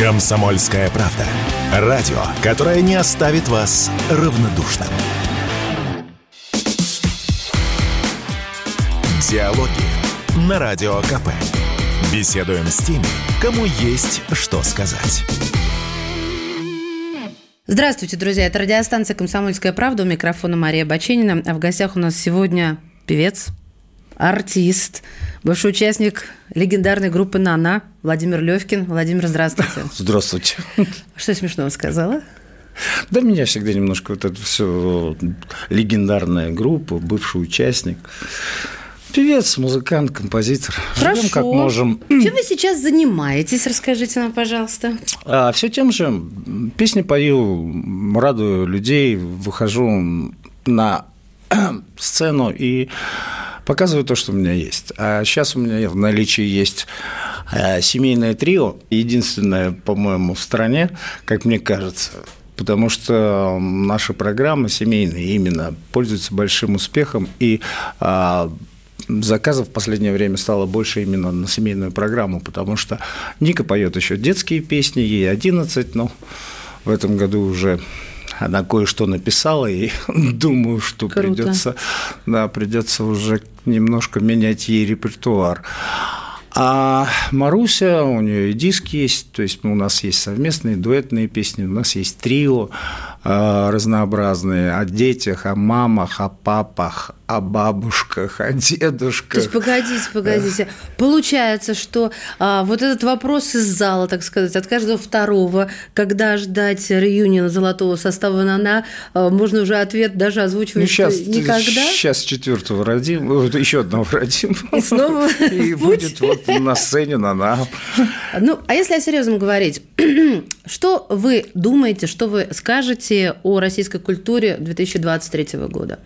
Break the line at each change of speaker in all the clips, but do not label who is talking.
Комсомольская правда. Радио, которое не оставит вас равнодушным. Диалоги на Радио КП. Беседуем с теми, кому есть что сказать.
Здравствуйте, друзья. Это радиостанция «Комсомольская правда». У микрофона Мария Баченина. А в гостях у нас сегодня певец, артист, бывший участник легендарной группы «Нана» Владимир Левкин. Владимир, здравствуйте.
Здравствуйте.
Что смешного сказала?
Да, меня всегда немножко вот это все легендарная группа, бывший участник. Певец, музыкант, композитор.
Хорошо.
Живем как можем.
Чем вы сейчас занимаетесь? Расскажите нам, пожалуйста.
А, все тем же. Песни пою, радую людей, выхожу на сцену и показываю то, что у меня есть. А сейчас у меня в наличии есть э, семейное трио, единственное, по-моему, в стране, как мне кажется, потому что наши программы семейные именно пользуются большим успехом, и а, заказов в последнее время стало больше именно на семейную программу, потому что Ника поет еще детские песни, ей 11, но в этом году уже она кое-что написала, и думаю, что
Круто.
придется, да, придется уже немножко менять ей репертуар. А Маруся, у нее и диск есть, то есть у нас есть совместные дуэтные песни, у нас есть трио разнообразные о детях, о мамах, о папах, о бабушках, о дедушках.
То есть, погодите, погодите. Получается, что а, вот этот вопрос из зала, так сказать, от каждого второго, когда ждать реюниона золотого состава НАНА, а, можно уже ответ даже озвучивать
ну, сейчас,
никогда?
Сейчас четвертого родим, еще одного родим.
И снова
И будет вот на сцене НАНА.
Ну, а если о серьезном говорить, что вы думаете, что вы скажете о российской культуре 2023 года?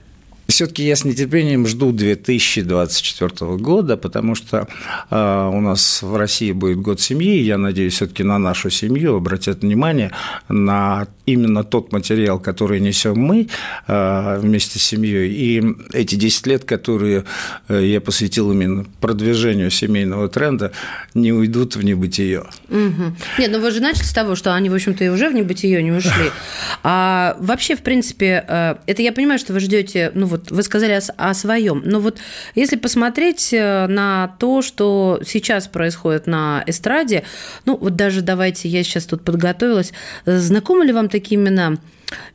Все-таки я с нетерпением жду 2024 года, потому что э, у нас в России будет год семьи, и я надеюсь, все-таки на нашу семью обратят внимание на именно тот материал, который несем мы э, вместе с семьей, и эти 10 лет, которые э, я посвятил именно продвижению семейного тренда, не уйдут в небытие.
Угу. Нет, ну вы же начали с того, что они, в общем-то, и уже в небытие не ушли. А вообще, в принципе, э, это я понимаю, что вы ждете, ну вот вы сказали о, о своем, но вот если посмотреть э, на то, что сейчас происходит на эстраде, ну вот даже давайте, я сейчас тут подготовилась, знакомы ли вам такие имена?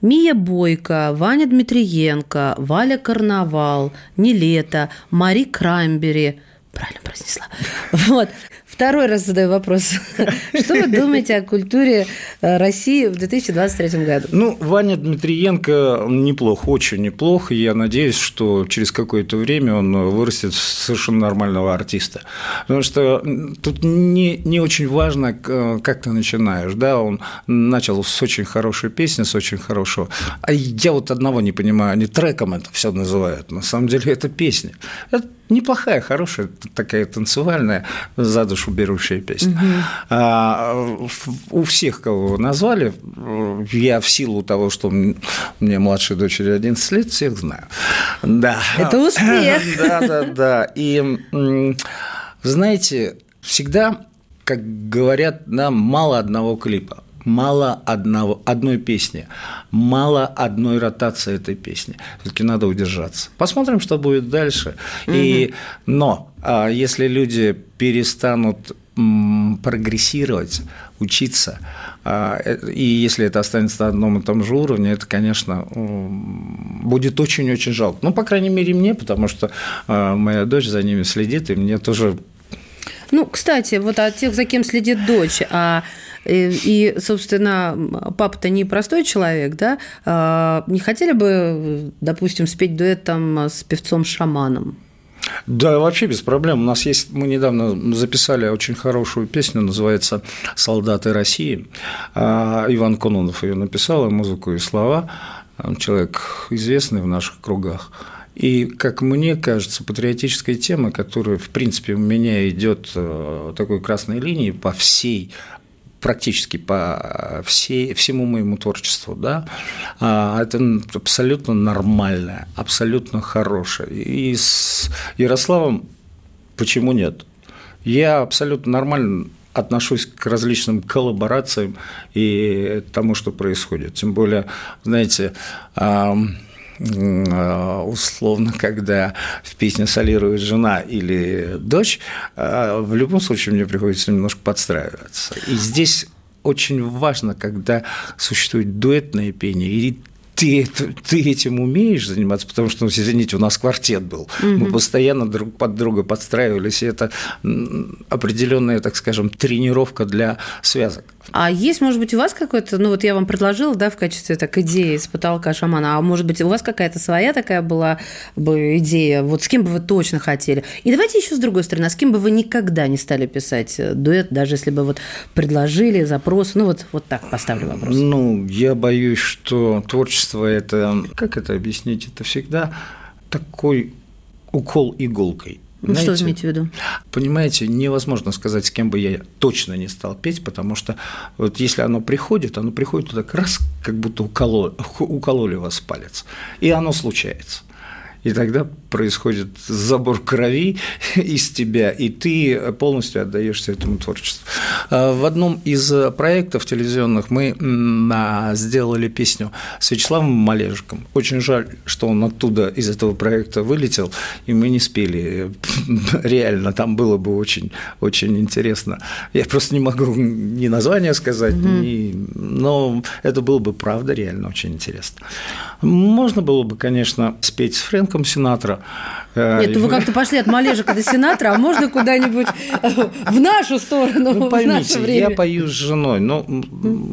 Мия Бойко, Ваня Дмитриенко, Валя Карнавал, Нелета, Мари Крамбери. Правильно произнесла. Вот. Второй раз задаю вопрос. Что вы думаете о культуре э, России в 2023 году?
Ну, Ваня Дмитриенко неплох, очень неплох. Я надеюсь, что через какое-то время он вырастет совершенно нормального артиста. Потому что тут не, не очень важно, как ты начинаешь. Да, он начал с очень хорошей песни, с очень хорошего. А я вот одного не понимаю, они треком это все называют. На самом деле это песня. Это неплохая, хорошая, такая танцевальная, за душу берущая песня. Угу. А, у всех, кого назвали, я в силу того, что мне младшей дочери 11 лет, всех знаю. Да.
Это успех.
Да, да, да. И, знаете, всегда, как говорят, нам мало одного клипа мало одного, одной песни, мало одной ротации этой песни. Все-таки надо удержаться. Посмотрим, что будет дальше. Угу. И, но а если люди перестанут прогрессировать, учиться, а, э, и если это останется на одном и том же уровне, это, конечно, будет очень-очень жалко. Ну, по крайней мере, мне, потому что а, моя дочь за ними следит, и мне тоже
ну, кстати, вот от тех, за кем следит дочь, а Э, и, собственно, папа-то не простой человек, да? А, не хотели бы, допустим, спеть дуэт там с певцом-шаманом?
Да, вообще без проблем. У нас есть, мы недавно записали очень хорошую песню, называется «Солдаты России». А, Иван Кононов ее написал, и музыку, и слова. Человек известный в наших кругах. И, как мне кажется, патриотическая тема, которая, в принципе, у меня идет э, такой красной линией по всей практически по всей, всему моему творчеству, да, а, это абсолютно нормальное, абсолютно хорошее. И с Ярославом почему нет? Я абсолютно нормально отношусь к различным коллаборациям и тому, что происходит. Тем более, знаете, условно, когда в песне солирует жена или дочь, в любом случае мне приходится немножко подстраиваться. И здесь очень важно, когда существует дуэтное пение, и ты, ты этим умеешь заниматься, потому что, ну, извините, у нас квартет был. Угу. Мы постоянно друг под друга подстраивались, и это определенная, так скажем, тренировка для связок.
А есть, может быть, у вас какой-то, ну вот я вам предложила, да, в качестве так идеи с потолка шамана, а может быть, у вас какая-то своя такая была бы идея, вот с кем бы вы точно хотели? И давайте еще с другой стороны, а с кем бы вы никогда не стали писать э, дуэт, даже если бы вот предложили запрос, ну вот, вот так поставлю вопрос.
Ну, я боюсь, что творчество это, как это объяснить, это всегда такой укол иголкой.
Ну, Знаете, что вы имеете в виду?
Понимаете, невозможно сказать, с кем бы я точно не стал петь, потому что вот если оно приходит, оно приходит так раз, как будто укололи, укололи вас палец, и оно случается и тогда происходит забор крови из тебя, и ты полностью отдаешься этому творчеству. А, в одном из проектов телевизионных мы сделали песню с Вячеславом Малежиком. Очень жаль, что он оттуда из этого проекта вылетел, и мы не спели. Реально, там было бы очень, очень интересно. Я просто не могу ни название сказать, угу. ни... но это было бы правда реально очень интересно. Можно было бы, конечно, спеть с Фрэнком Фрэнком Синатра.
Э, Нет, ну вы как-то пошли от Малежика до Синатра, а можно куда-нибудь э, в нашу сторону,
ну, поймите, я пою с женой. Ну,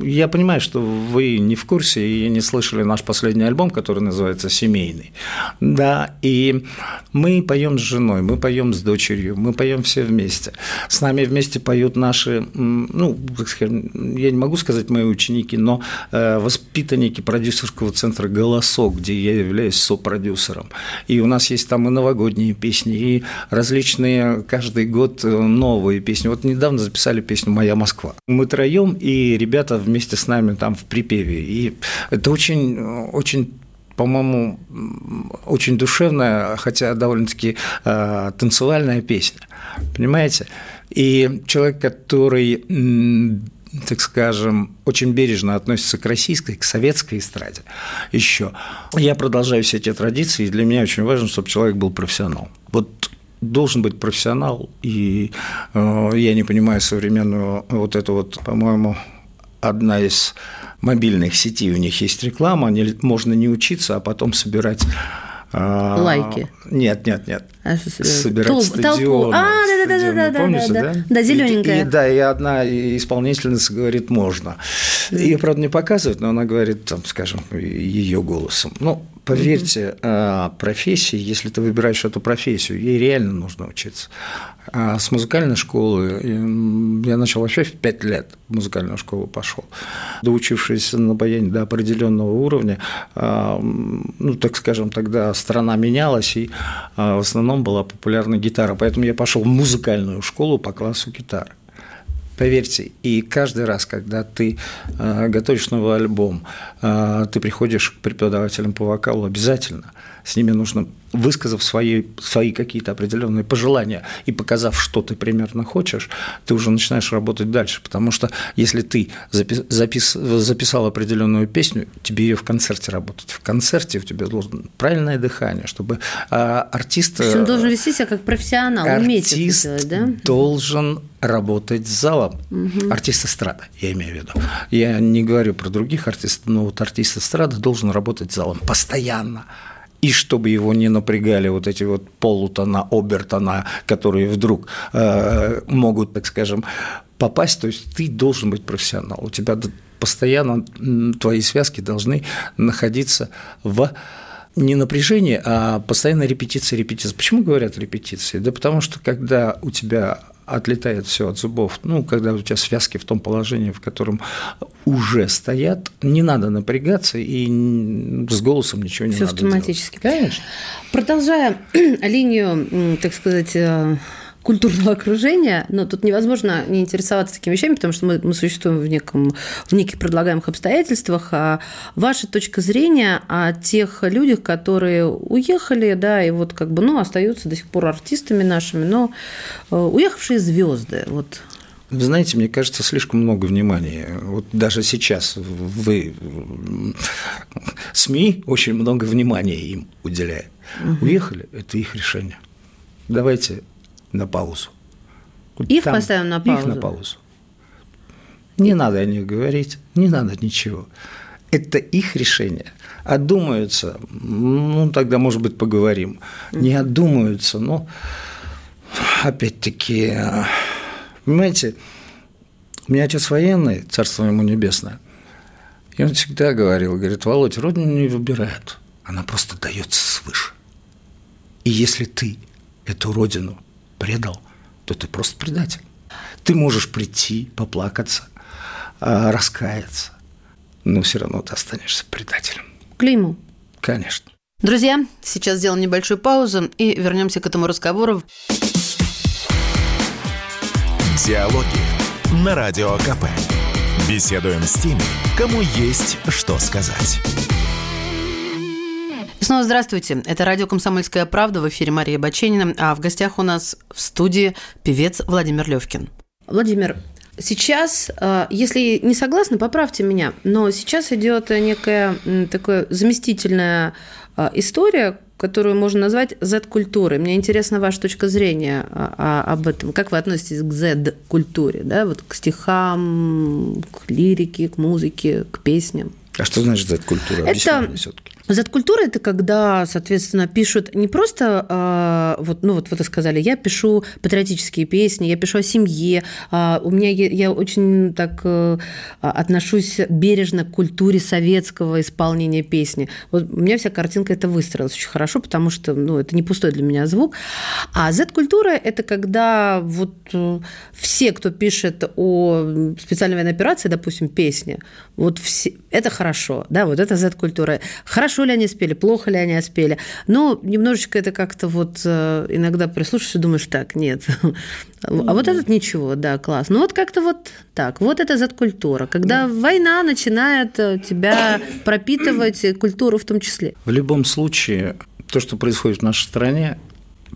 я понимаю, что вы не в курсе и не слышали наш последний альбом, который называется «Семейный». Да, и мы поем с женой, мы поем с дочерью, мы поем все вместе. С нами вместе поют наши, ну, я не могу сказать мои ученики, но э, воспитанники продюсерского центра «Голосок», где я являюсь сопродюсером. И у нас есть там и новогодние песни, и различные каждый год э, новые песни. Вот недавно записали песню «Моя Москва». Мы троем, и ребята вместе с нами там в припеве. И это очень, очень по-моему, очень душевная, хотя довольно-таки э, танцевальная песня. Понимаете? И человек, который так скажем, очень бережно относится к российской, к советской эстраде еще. Я продолжаю все эти традиции, и для меня очень важно, чтобы человек был профессионал. Вот должен быть профессионал, и э, я не понимаю современную вот эту вот, по-моему, одна из мобильных сетей, у них есть реклама, можно не учиться, а потом собирать
Лайки.
Нет, нет, нет.
А что
собирать Толп, стадионы.
А, да, да, да, да, да,
Помните,
да, да? Да, зелененькая.
И, и, да, и одна исполнительница говорит, можно. Ее, правда, не показывают, но она говорит, там, скажем, ее голосом. Ну, Поверьте, mm профессии, если ты выбираешь эту профессию, ей реально нужно учиться. А с музыкальной школы я начал вообще в 5 лет в музыкальную школу пошел. Доучившись на баяне до определенного уровня, а, ну, так скажем, тогда страна менялась, и а, в основном была популярна гитара. Поэтому я пошел в музыкальную школу по классу гитары. Поверьте, и каждый раз, когда ты э, готовишь новый альбом, э, ты приходишь к преподавателям по вокалу обязательно. С ними нужно высказав свои, свои какие-то определенные пожелания и показав, что ты примерно хочешь, ты уже начинаешь работать дальше. Потому что если ты запис, запис, записал определенную песню, тебе ее в концерте работать. В концерте у тебя должно правильное дыхание, чтобы а, артист...
он должен вести себя как профессионал,
уметь это делать, да? должен работать с залом. Угу. Артист эстрады, я имею в виду. Я не говорю про других артистов, но вот артист эстрады должен работать с залом постоянно и чтобы его не напрягали вот эти вот полутона, обертона, которые вдруг э, могут, так скажем, попасть, то есть ты должен быть профессионал, у тебя постоянно твои связки должны находиться в не напряжении, а постоянно репетиция, репетиция. Почему говорят репетиции? Да потому что когда у тебя отлетает все от зубов. Ну, когда у тебя связки в том положении, в котором уже стоят, не надо напрягаться, и с голосом ничего не
Всё
надо
автоматически.
Делать. Конечно.
Продолжая линию, так сказать, э, культурного окружения, но тут невозможно не интересоваться такими вещами, потому что мы, мы существуем в, неком, в неких предлагаемых обстоятельствах. А ваша точка зрения о тех людях, которые уехали, да, и вот как бы, ну, остаются до сих пор артистами нашими, но э, уехавшие звезды, вот
Вы знаете, мне кажется, слишком много внимания. Вот даже сейчас вы СМИ очень много внимания им уделяют. Угу. Уехали – это их решение. Давайте на паузу.
Их Там, поставим на паузу.
Их на паузу. Не надо о них говорить, не надо ничего. Это их решение. Отдумаются, ну тогда, может быть, поговорим. Не отдумаются, но опять-таки Понимаете, у меня отец военный, царство ему небесное, и он всегда говорил, говорит, Володь, родину не выбирают, она просто дается свыше. И если ты эту родину предал, то ты просто предатель. Ты можешь прийти, поплакаться, а, раскаяться, но все равно ты останешься предателем.
Клейму.
Конечно.
Друзья, сейчас сделаем небольшую паузу и вернемся к этому разговору.
Диалоги на Радио КП. Беседуем с теми, кому есть что сказать.
Снова здравствуйте. Это радио «Комсомольская правда». В эфире Мария Баченина. А в гостях у нас в студии певец Владимир Левкин. Владимир, Сейчас, э, если не согласны, поправьте меня, но сейчас идет некая такая заместительная э, история, которую можно назвать Z-культурой. Мне интересна ваша точка зрения а, а, об этом. Как вы относитесь к Z-культуре, да, вот к стихам, к лирике, к музыке, к песням?
А что значит Z-культура?
Это все-таки. Z-культура – это когда, соответственно, пишут не просто, а, вот, ну вот вы сказали, я пишу патриотические песни, я пишу о семье, а, у меня я очень так э, отношусь бережно к культуре советского исполнения песни. Вот у меня вся картинка это выстроилась очень хорошо, потому что, ну, это не пустой для меня звук. А Z-культура – это когда вот э, все, кто пишет о специальной военной операции, допустим, песни, вот все, это хорошо, да, вот это Z-культура. Хорошо хорошо ли они спели, плохо ли они спели. Но немножечко это как-то вот э, иногда прислушаешься и думаешь, так, нет. А вот этот ничего, да, класс. Ну вот как-то вот так. Вот это Z-культура, когда война начинает э, тебя пропитывать, культуру в том числе.
В любом случае, то, что происходит в нашей стране,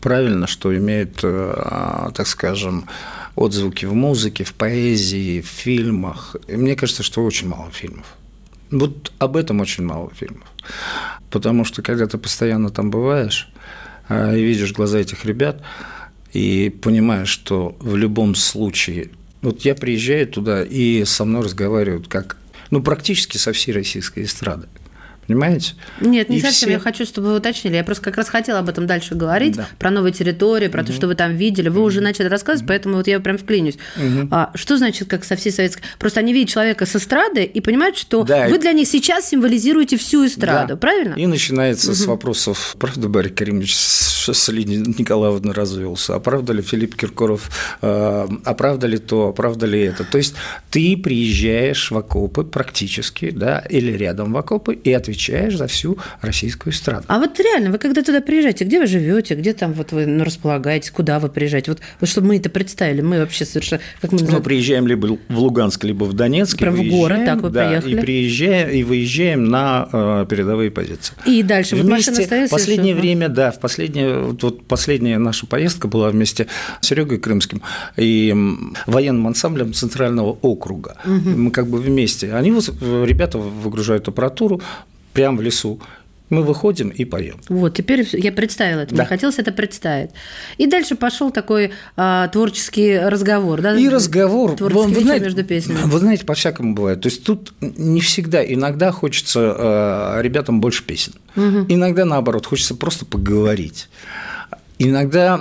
правильно, что имеет, э, так скажем, отзвуки в музыке, в поэзии, в фильмах. И мне кажется, что очень мало фильмов. Вот об этом очень мало фильмов. Потому что когда ты постоянно там бываешь а, и видишь глаза этих ребят, и понимаешь, что в любом случае... Вот я приезжаю туда, и со мной разговаривают как ну, практически со всей российской эстрады. Понимаете?
Нет, не и совсем. Все... Я хочу, чтобы вы уточнили. Я просто как раз хотела об этом дальше говорить, да. про новые территории, про угу. то, что вы там видели. Вы угу. уже начали рассказывать, поэтому вот я прям вклинюсь. Угу. А, что значит, как со всей советской... Просто они видят человека с эстрады и понимают, что да. вы для них сейчас символизируете всю эстраду, да. правильно?
И начинается угу. с вопросов, правда, Барри Каримович с Лидией Николаевной развелся, а правда ли Филипп Киркоров, а, а правда ли то, а правда ли это. То есть ты приезжаешь в окопы практически, да, или рядом в окопы и отвечаешь отвечаешь за всю российскую эстраду.
А вот реально, вы когда туда приезжаете, где вы живете, где там вот вы ну, располагаетесь, куда вы приезжаете? Вот, вот чтобы мы это представили, мы вообще совершенно...
Как мы, мы приезжаем либо в Луганск, либо в Донецк.
Прям в город, так вы да, приехали.
И, приезжаем, и выезжаем на э, передовые позиции.
И дальше вместе, вот остается?
В последнее время, да, в последнее, вот последняя наша поездка была вместе с Серегой Крымским и военным ансамблем Центрального округа. Угу. Мы как бы вместе. Они, ребята выгружают аппаратуру, прямо в лесу. Мы выходим и поем.
Вот, теперь я представила это. Да. Мне хотелось это представить. И дальше пошел такой а, творческий разговор, да?
И разговор.
Творческий вы, знаете, между песнями.
Вы знаете, по-всякому бывает. То есть тут не всегда, иногда хочется а, ребятам больше песен. Угу. Иногда наоборот, хочется просто поговорить. Иногда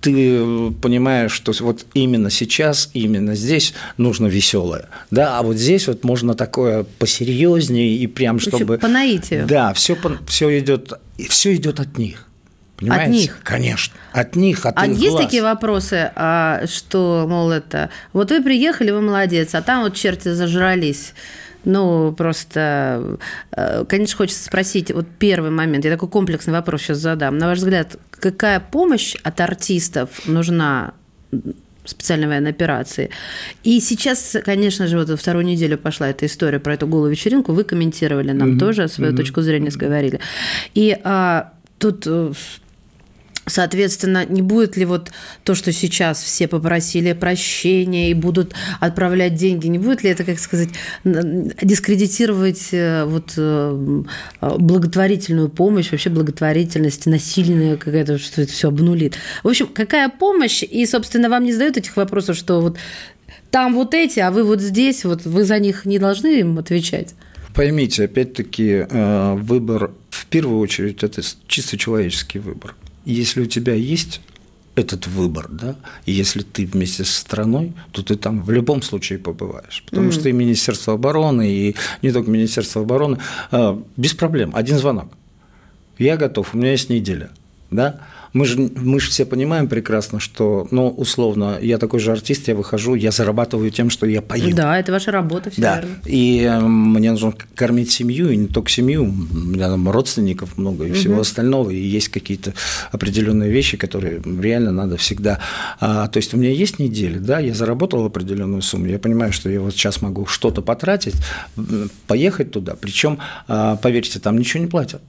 ты понимаешь, что вот именно сейчас, именно здесь нужно веселое, да, а вот здесь вот можно такое посерьезнее и прям чтобы
по наитию.
Да, все все идет все идет от них. Понимаете?
От них?
Конечно. От них, от
а
их
есть
глаз.
такие вопросы, а, что, мол, это... Вот вы приехали, вы молодец, а там вот черти зажрались. Ну, просто, э, конечно, хочется спросить, вот первый момент, я такой комплексный вопрос сейчас задам. На ваш взгляд, какая помощь от артистов нужна специальной военной операции. И сейчас, конечно же, вот вторую неделю пошла эта история про эту голую вечеринку. Вы комментировали нам mm-hmm. тоже свою mm-hmm. точку зрения, сговорили. И а, тут э, Соответственно, не будет ли вот то, что сейчас все попросили прощения и будут отправлять деньги, не будет ли это, как сказать, дискредитировать э, вот э, благотворительную помощь, вообще благотворительность, насильная какая-то, что это все обнулит. В общем, какая помощь? И, собственно, вам не задают этих вопросов, что вот там вот эти, а вы вот здесь, вот вы за них не должны им отвечать?
Поймите, опять-таки, э, выбор в первую очередь это чисто человеческий выбор если у тебя есть этот выбор, да, и если ты вместе с страной, то ты там в любом случае побываешь. Потому mm. что и Министерство обороны, и не только Министерство обороны, а, без проблем, один звонок. Я готов, у меня есть неделя, да, мы же, мы же все понимаем прекрасно, что, ну, условно, я такой же артист, я выхожу, я зарабатываю тем, что я пою.
Да, это ваша работа, все
да. верно. И э, мне нужно кормить семью, и не только семью, у меня там родственников много и угу. всего остального, и есть какие-то определенные вещи, которые реально надо всегда. А, то есть у меня есть недели, да, я заработал определенную сумму, я понимаю, что я вот сейчас могу что-то потратить, поехать туда, причем, а, поверьте, там ничего не платят.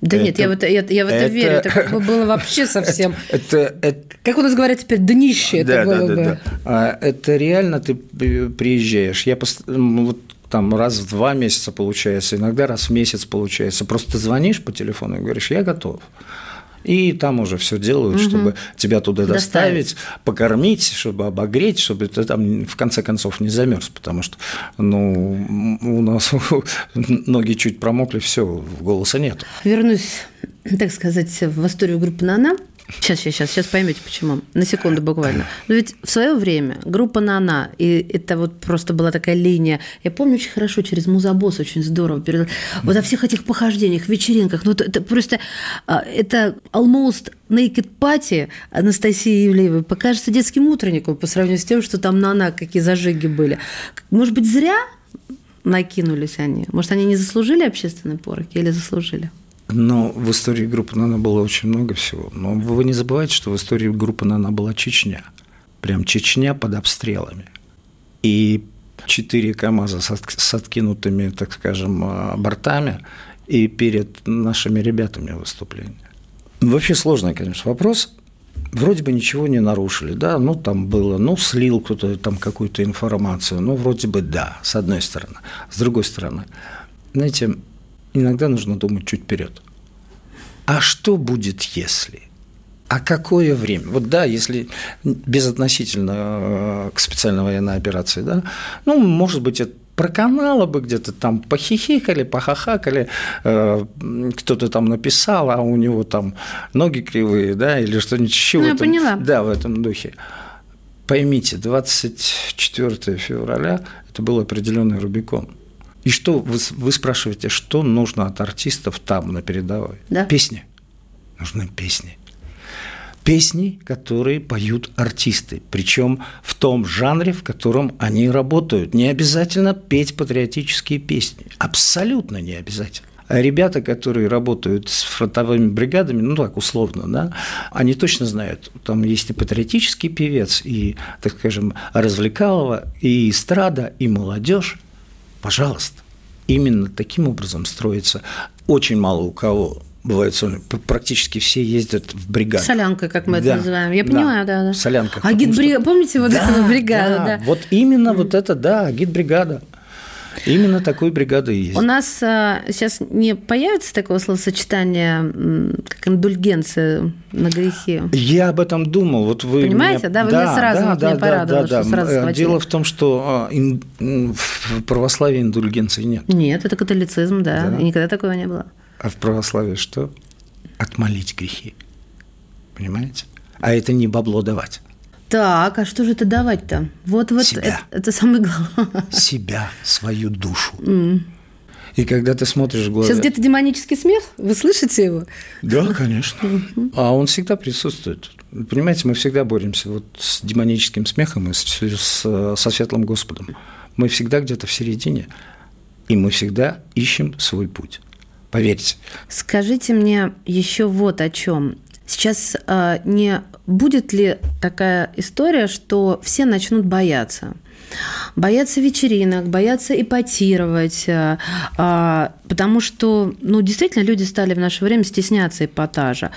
Да это, нет, я в это, я, я в это, это верю. Это как бы было вообще совсем. Это, это, как у нас говорят теперь, днище да, это было да, бы. Да,
да. Это реально ты приезжаешь. Я пост... вот там раз в два месяца получается, иногда раз в месяц получается. Просто ты звонишь по телефону и говоришь, я готов. И там уже все делают, угу. чтобы тебя туда доставить, доставить, покормить, чтобы обогреть, чтобы ты там в конце концов не замерз, потому что ну, у нас ноги чуть промокли, все, голоса нет.
Вернусь, так сказать, в историю группы «Нана». Сейчас, сейчас, сейчас, сейчас поймете, почему. На секунду буквально. Но ведь в свое время группа «Нана», и это вот просто была такая линия, я помню очень хорошо, через Музабос очень здорово, перед... вот о всех этих похождениях, вечеринках, ну это просто, а, это almost naked party Анастасии Евлеевой покажется детским утренником по сравнению с тем, что там «Нана» какие зажиги были. Может быть, зря накинулись они? Может, они не заслужили общественной порохи или заслужили?
Но в истории группы «Нана» было очень много всего. Но вы не забывайте, что в истории группы «Нана» была Чечня. Прям Чечня под обстрелами. И четыре КАМАЗа с откинутыми, так скажем, а, бортами и перед нашими ребятами выступление. Вообще сложный, конечно, вопрос. Вроде бы ничего не нарушили, да, ну там было, ну слил кто-то там какую-то информацию, ну вроде бы да, с одной стороны. С другой стороны, знаете, иногда нужно думать чуть вперед. А что будет, если? А какое время? Вот да, если безотносительно э, к специальной военной операции, да, ну, может быть, это проканало бы где-то там похихикали, похахакали, э, кто-то там написал, а у него там ноги кривые, да, или что-нибудь еще.
Ну, я этом, поняла.
Да, в этом духе. Поймите, 24 февраля – это был определенный Рубикон. И что вы, вы спрашиваете, что нужно от артистов там на передовой?
Да.
Песни. Нужны песни. Песни, которые поют артисты, причем в том жанре, в котором они работают. Не обязательно петь патриотические песни. Абсолютно не обязательно. А ребята, которые работают с фронтовыми бригадами, ну так условно, да, они точно знают, там есть и патриотический певец, и, так скажем, развлекалова, и эстрада, и молодежь, Пожалуйста. Именно таким образом строится. Очень мало у кого бывает сольно. Практически все ездят в бригаду.
Солянка, как мы да. это называем. Я понимаю, да, да.
Солянка.
А гидбригада, что... помните вот да, эту бригаду? Да,
да. Вот именно вот это, да, гидбригада. Именно такой бригады есть.
У нас а, сейчас не появится такого словосочетания, как индульгенция на грехи?
Я об этом думал. Вот вы
Понимаете, меня... да? Вы да, меня сразу да, вот да, меня да, да, что сразу
схватили. Дело в том, что а, ин... в православии индульгенции нет.
Нет, это католицизм, да. да. И никогда такого не было.
А в православии что? Отмолить грехи. Понимаете? А это не бабло давать.
Так, а что же это давать-то? Вот, вот
Себя.
Это, это самое главное.
Себя, свою душу. Mm. И когда ты смотришь в глаза...
Сейчас где-то демонический смех? Вы слышите его?
Да, конечно. А он всегда присутствует. Понимаете, мы всегда боремся вот с демоническим смехом и с, с, со светлым Господом. Мы всегда где-то в середине, и мы всегда ищем свой путь. Поверьте.
Скажите мне еще вот о чем. Сейчас э, не будет ли такая история, что все начнут бояться? Бояться вечеринок, бояться ипотировать, э, а, потому что, ну, действительно, люди стали в наше время стесняться эпатажа.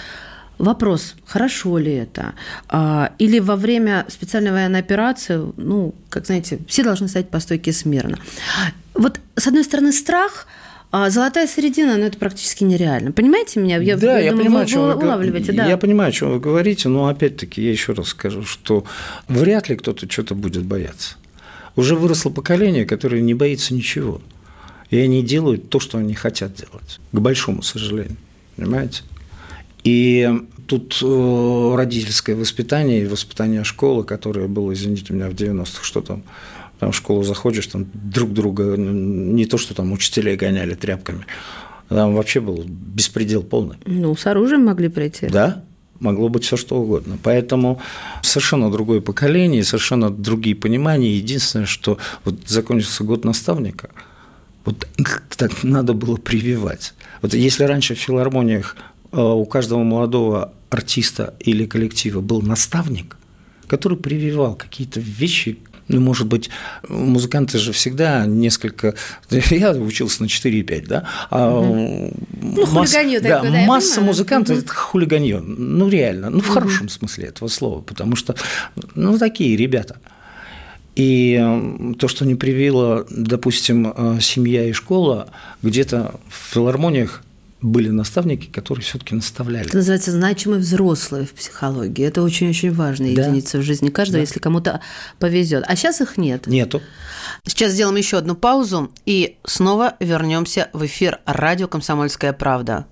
Вопрос, хорошо ли это? А, или во время специальной военной операции, ну, как знаете, все должны стоять по стойке смирно. Вот, с одной стороны, страх – а золотая середина, ну, это практически нереально. Понимаете меня?
Я, да, я, я думаю, понимаю, вы, вы улавливаете, да. Я понимаю, о чем вы говорите, но опять-таки я еще раз скажу, что вряд ли кто-то что-то будет бояться. Уже выросло поколение, которое не боится ничего. И они делают то, что они хотят делать, к большому сожалению. Понимаете? И тут э, родительское воспитание и воспитание школы, которое было, извините меня, в 90-х, что там, там в школу заходишь, там друг друга, не то, что там учителей гоняли тряпками, там вообще был беспредел полный.
Ну, с оружием могли прийти.
Да, могло быть все что угодно. Поэтому совершенно другое поколение, совершенно другие понимания. Единственное, что вот закончился год наставника, вот так надо было прививать. Вот если раньше в филармониях э, у каждого молодого артиста или коллектива был наставник, который прививал какие-то вещи, ну, может быть, музыканты же всегда несколько... Я учился на 4,5, да? А
угу. Ну, хулиганье да, такое,
да, масса музыкантов угу. – это хулиганье. Ну, реально. Ну, в угу. хорошем смысле этого слова. Потому что, ну, такие ребята. И то, что не привила, допустим, э, семья и школа, где-то в филармониях были наставники, которые все-таки наставляли.
Это называется значимый взрослый в психологии. Это очень-очень важная да. единица в жизни каждого, да. если кому-то повезет. А сейчас их нет.
Нету.
Сейчас сделаем еще одну паузу и снова вернемся в эфир радио Комсомольская правда.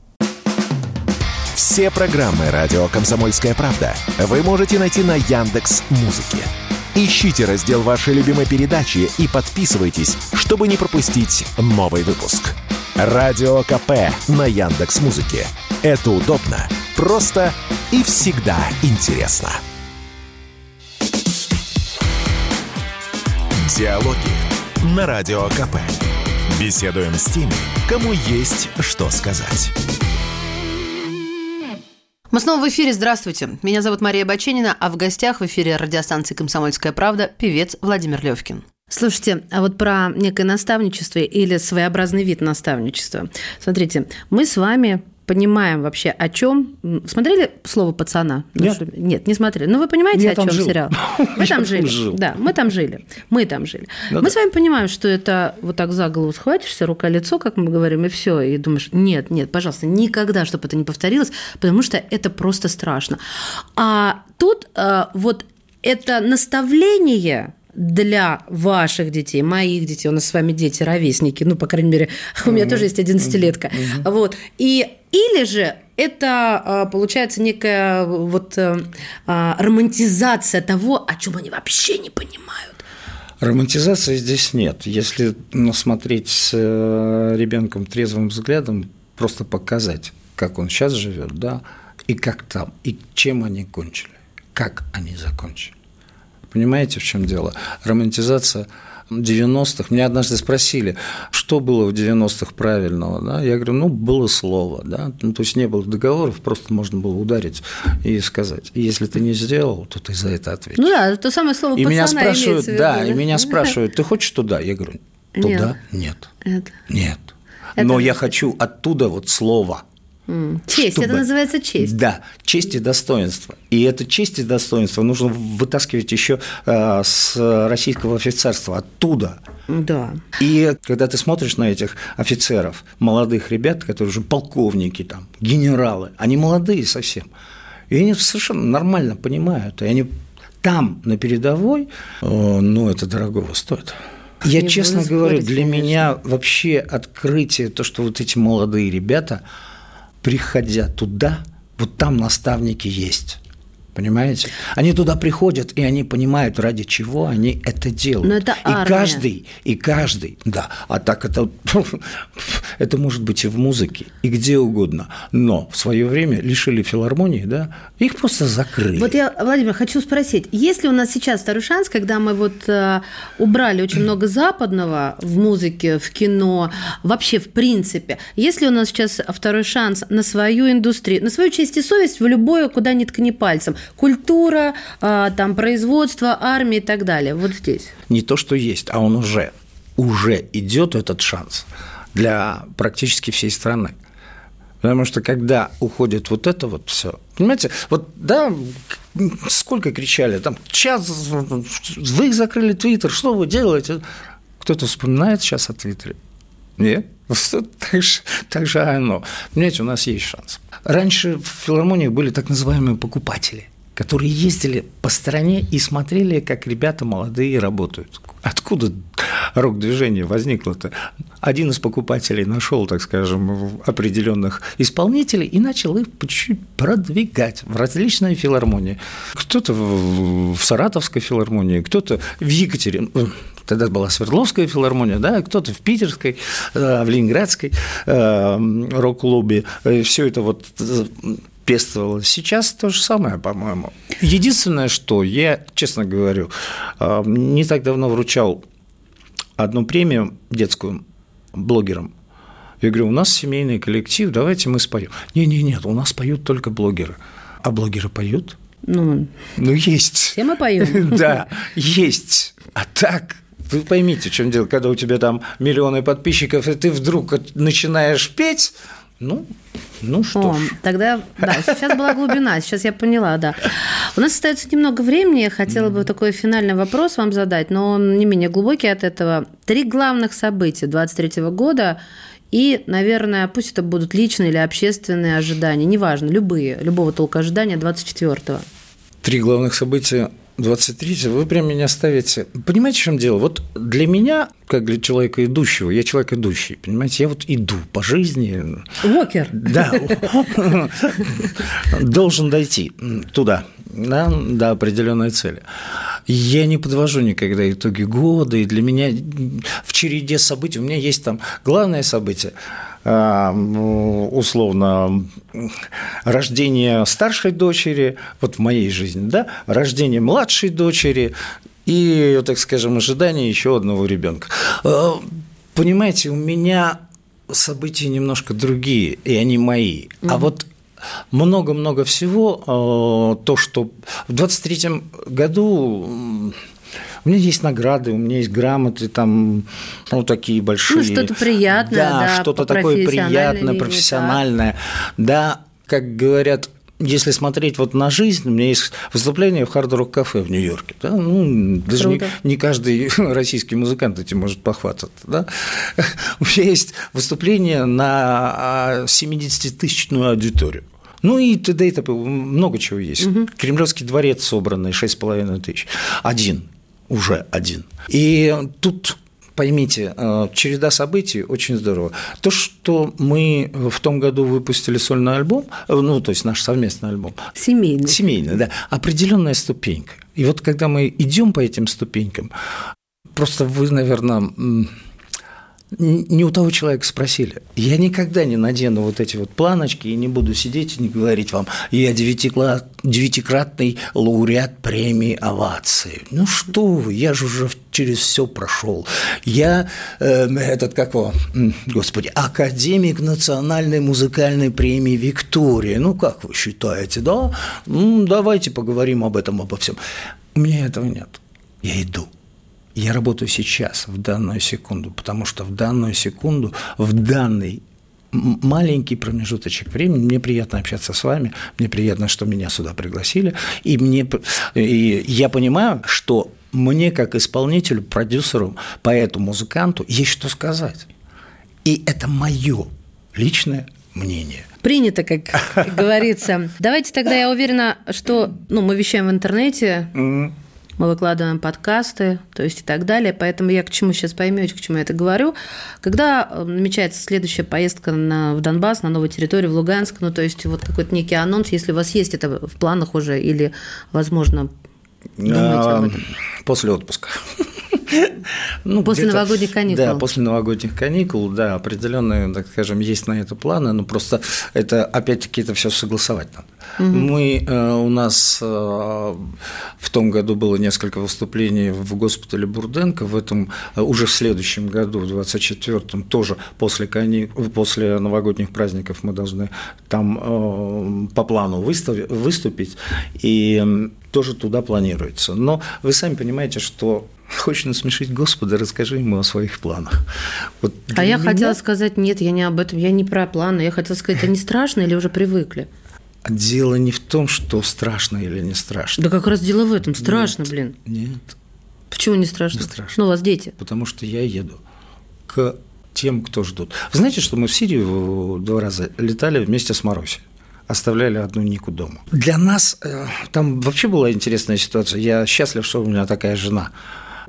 Все программы радио Комсомольская правда вы можете найти на Яндекс Музыке. Ищите раздел вашей любимой передачи и подписывайтесь, чтобы не пропустить новый выпуск. Радио КП на Яндекс Музыке. Это удобно, просто и всегда интересно. Диалоги на Радио КП. Беседуем с теми, кому есть что сказать.
Мы снова в эфире. Здравствуйте. Меня зовут Мария Баченина, а в гостях в эфире радиостанции «Комсомольская правда» певец Владимир Левкин. Слушайте, а вот про некое наставничество или своеобразный вид наставничества. Смотрите, мы с вами понимаем вообще, о чем. Смотрели слово пацана?
Нет.
Нет, не смотрели. Но ну, вы понимаете, Я о чем сериал? Мы там жили. Жил. Да, мы там жили. Мы там жили. Ну, мы да. с вами понимаем, что это вот так за голову схватишься, рука-лицо, как мы говорим, и все. И думаешь, нет, нет, пожалуйста, никогда, чтобы это не повторилось, потому что это просто страшно. А тут э, вот это наставление для ваших детей, моих детей, у нас с вами дети, ровесники, ну, по крайней мере, у меня тоже есть 11-летка, вот, и или же это а, получается некая вот э, а, романтизация того, о чем они вообще не понимают.
Романтизации здесь нет. Если смотреть с э, ребенком трезвым взглядом, просто показать, как он сейчас живет, да, и как там, и чем они кончили, как они закончили. Понимаете, в чем дело? Романтизация 90-х. Меня однажды спросили, что было в 90-х правильного. Да? Я говорю, ну, было слово. Да? Ну, то есть не было договоров, просто можно было ударить и сказать. И если ты не сделал, то ты за это ответишь.
Ну да, то самое слово
и меня спрашивают, виду, да, да, и меня спрашивают, ты хочешь туда? Я говорю, туда? Нет. Нет. Нет. Это... Но я хочу оттуда вот слово –
Честь, чтобы... это называется честь.
Да, честь и достоинство. И это честь и достоинство нужно вытаскивать еще э, с российского офицерства, оттуда.
Да.
И когда ты смотришь на этих офицеров, молодых ребят, которые уже полковники, там, генералы, они молодые совсем, и они совершенно нормально понимают, и они там, на передовой, э, ну, это дорогого стоит. Я Не честно говорю, для конечно. меня вообще открытие, то, что вот эти молодые ребята – приходя туда, вот там наставники есть. Понимаете? Они туда приходят, и они понимают, ради чего они это делают.
Но это
армия. И каждый, и каждый, да. А так это, это может быть и в музыке, и где угодно. Но в свое время лишили филармонии, да, их просто закрыли.
Вот я, Владимир, хочу спросить, есть ли у нас сейчас второй шанс, когда мы вот э, убрали очень много западного в музыке, в кино, вообще в принципе, есть ли у нас сейчас второй шанс на свою индустрию, на свою честь и совесть в любое, куда ни ткни пальцем? Культура, а, там, производство, армия и так далее. Вот здесь.
Не то, что есть, а он уже, уже идет этот шанс для практически всей страны. Потому что когда уходит вот это вот все, понимаете, вот да, сколько кричали, там час, вы закрыли Твиттер, что вы делаете? Кто-то вспоминает сейчас о Твиттере? Нет? Так же, так же оно. Понимаете, у нас есть шанс. Раньше в филармониях были так называемые покупатели которые ездили по стране и смотрели, как ребята молодые работают. Откуда рок-движение возникло-то? Один из покупателей нашел, так скажем, определенных исполнителей и начал их по чуть-чуть продвигать в различные филармонии. Кто-то в Саратовской филармонии, кто-то в Екатерин э, тогда была Свердловская филармония, да, кто-то в Питерской, э, в Ленинградской э, рок-клубе. Все это вот пестовалось. Сейчас то же самое, по-моему. Единственное, что я, честно говорю, а, не так давно вручал одну премию детскую блогерам. Я говорю, у нас семейный коллектив, давайте мы споем. Не-не-нет, у нас поют только блогеры. А блогеры поют?
Ну,
ну есть.
Все мы поем.
Да, есть. А так, вы поймите, в чем дело, когда у тебя там миллионы подписчиков, и ты вдруг начинаешь петь, ну, ну что
О, ж. Тогда, да, сейчас была глубина, сейчас я поняла, да. У нас остается немного времени, я хотела бы такой финальный вопрос вам задать, но он не менее глубокий от этого. Три главных события 23 года и, наверное, пусть это будут личные или общественные ожидания, неважно, любые, любого толка ожидания 24-го.
Три главных события 23 вы прям меня ставите. Понимаете, в чем дело? Вот для меня, как для человека идущего, я человек идущий, понимаете, я вот иду по жизни.
Уокер.
Да. Должен дойти туда, да, до определенной цели. Я не подвожу никогда итоги года, и для меня в череде событий, у меня есть там главное событие – а, условно рождение старшей дочери, вот в моей жизни, да, рождение младшей дочери и, так скажем, ожидание еще одного ребенка. А, понимаете, у меня события немножко другие, и они мои. Угу. А вот много-много всего, а, то, что в 23 году у меня есть награды, у меня есть грамоты, там, ну, такие большие. Ну,
что-то приятное, да.
Да, что-то такое приятное, профессиональное. Да, как говорят, если смотреть вот на жизнь, у меня есть выступление в хард-рок кафе в Нью-Йорке. Да? Ну, даже не, не каждый российский музыкант этим может похвастаться. Да? У меня есть выступление на 70-тысячную а, аудиторию. Ну и т.д. и т.п. Много чего есть. Угу. Кремлевский дворец собранный, 6,5 тысяч. Один уже один. И тут поймите, э, череда событий очень здорово. То, что мы в том году выпустили сольный альбом, э, ну, то есть наш совместный альбом.
Семейный.
Семейный, да. Определенная ступенька. И вот когда мы идем по этим ступенькам, просто вы, наверное, не у того человека спросили. Я никогда не надену вот эти вот планочки и не буду сидеть и не говорить вам, я девятикратный лауреат премии овации. Ну что вы, я же уже через все прошел. Я э, этот как его, господи, академик национальной музыкальной премии Виктория. Ну как вы считаете, да? Ну, давайте поговорим об этом обо всем. У меня этого нет. Я иду. Я работаю сейчас, в данную секунду, потому что в данную секунду, в данный маленький промежуточек времени. Мне приятно общаться с вами, мне приятно, что меня сюда пригласили, и, мне, и я понимаю, что мне как исполнителю, продюсеру, поэту, музыканту есть что сказать. И это мое личное мнение.
Принято, как, как говорится. Давайте тогда, я уверена, что ну, мы вещаем в интернете, мы выкладываем подкасты, то есть и так далее. Поэтому я к чему сейчас поймете, к чему я это говорю. Когда э, намечается следующая поездка на, в Донбасс, на новую территорию, в Луганск, ну, то есть вот какой-то некий анонс, если у вас есть это в планах уже или, возможно, думаете об этом?
После отпуска.
Ну, после новогодних каникул.
Да, после новогодних каникул, да, определенные, так скажем, есть на это планы, но просто это, опять-таки, это все согласовать надо. Угу. Мы, э, у нас э, в том году было несколько выступлений в госпитале Бурденко, в этом э, уже в следующем году, в 24-м, тоже после, каникул, после новогодних праздников мы должны там по плану выступить, и тоже туда планируется. Но вы сами понимаете, что хочешь насмешить Господа, расскажи ему о своих планах.
Вот а я меня... хотела сказать, нет, я не об этом, я не про планы. Я хотела сказать, они страшные или уже привыкли?
Дело не в том, что страшно или не страшно.
Да как раз дело в этом. Страшно,
нет,
блин.
Нет.
Почему не страшно?
Не страшно.
Ну, у вас дети.
Потому что я еду к тем, кто ждут. Вы знаете, что мы в Сирию два раза летали вместе с Марусей? оставляли одну Нику дома. Для нас э, там вообще была интересная ситуация. Я счастлив, что у меня такая жена.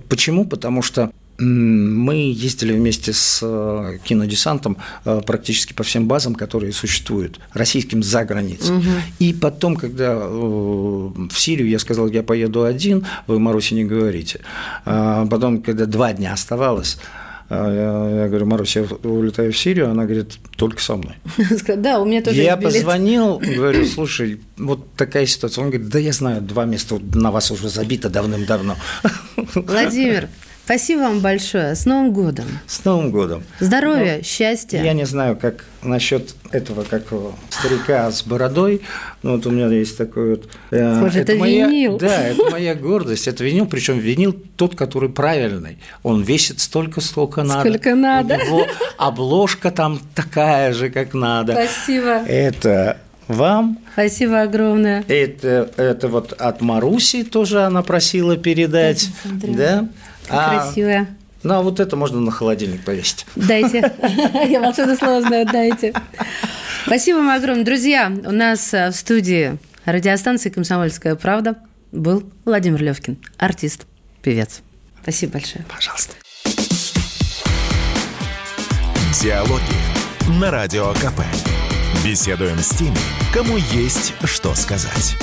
Почему? Потому что мы ездили вместе с э, кинодесантом э, практически по всем базам, которые существуют, российским за границей. Угу. И потом, когда э, в Сирию я сказал, я поеду один, вы Марусе не говорите. А потом, когда два дня оставалось, я, я говорю, Марусь, я улетаю в Сирию, она говорит, только со мной.
Да, у меня тоже
Я позвонил, говорю, слушай, вот такая ситуация. Он говорит, да я знаю, два места на вас уже забито давным-давно.
Владимир, Спасибо вам большое. С Новым годом.
С Новым годом.
Здоровья, ну, счастья.
Я не знаю, как насчет этого, как старика с бородой. Ну, вот у меня есть такой вот...
Э, Боже, это, это
моя,
винил.
Да, это моя гордость. Это винил, причем винил тот, который правильный. Он весит столько, сколько надо.
Сколько надо.
У него обложка там такая же, как надо.
Спасибо.
Это вам.
Спасибо огромное.
Это, это вот от Маруси тоже она просила передать. Да?
А, Красивая.
Ну, а вот это можно на холодильник повесить.
Дайте. Я волшебное слово знаю, дайте. Спасибо вам огромное. Друзья, у нас э, в студии радиостанции «Комсомольская правда» был Владимир Левкин, артист, певец. Спасибо большое.
Пожалуйста.
Диалоги на Радио КП. Беседуем с теми, кому есть что сказать.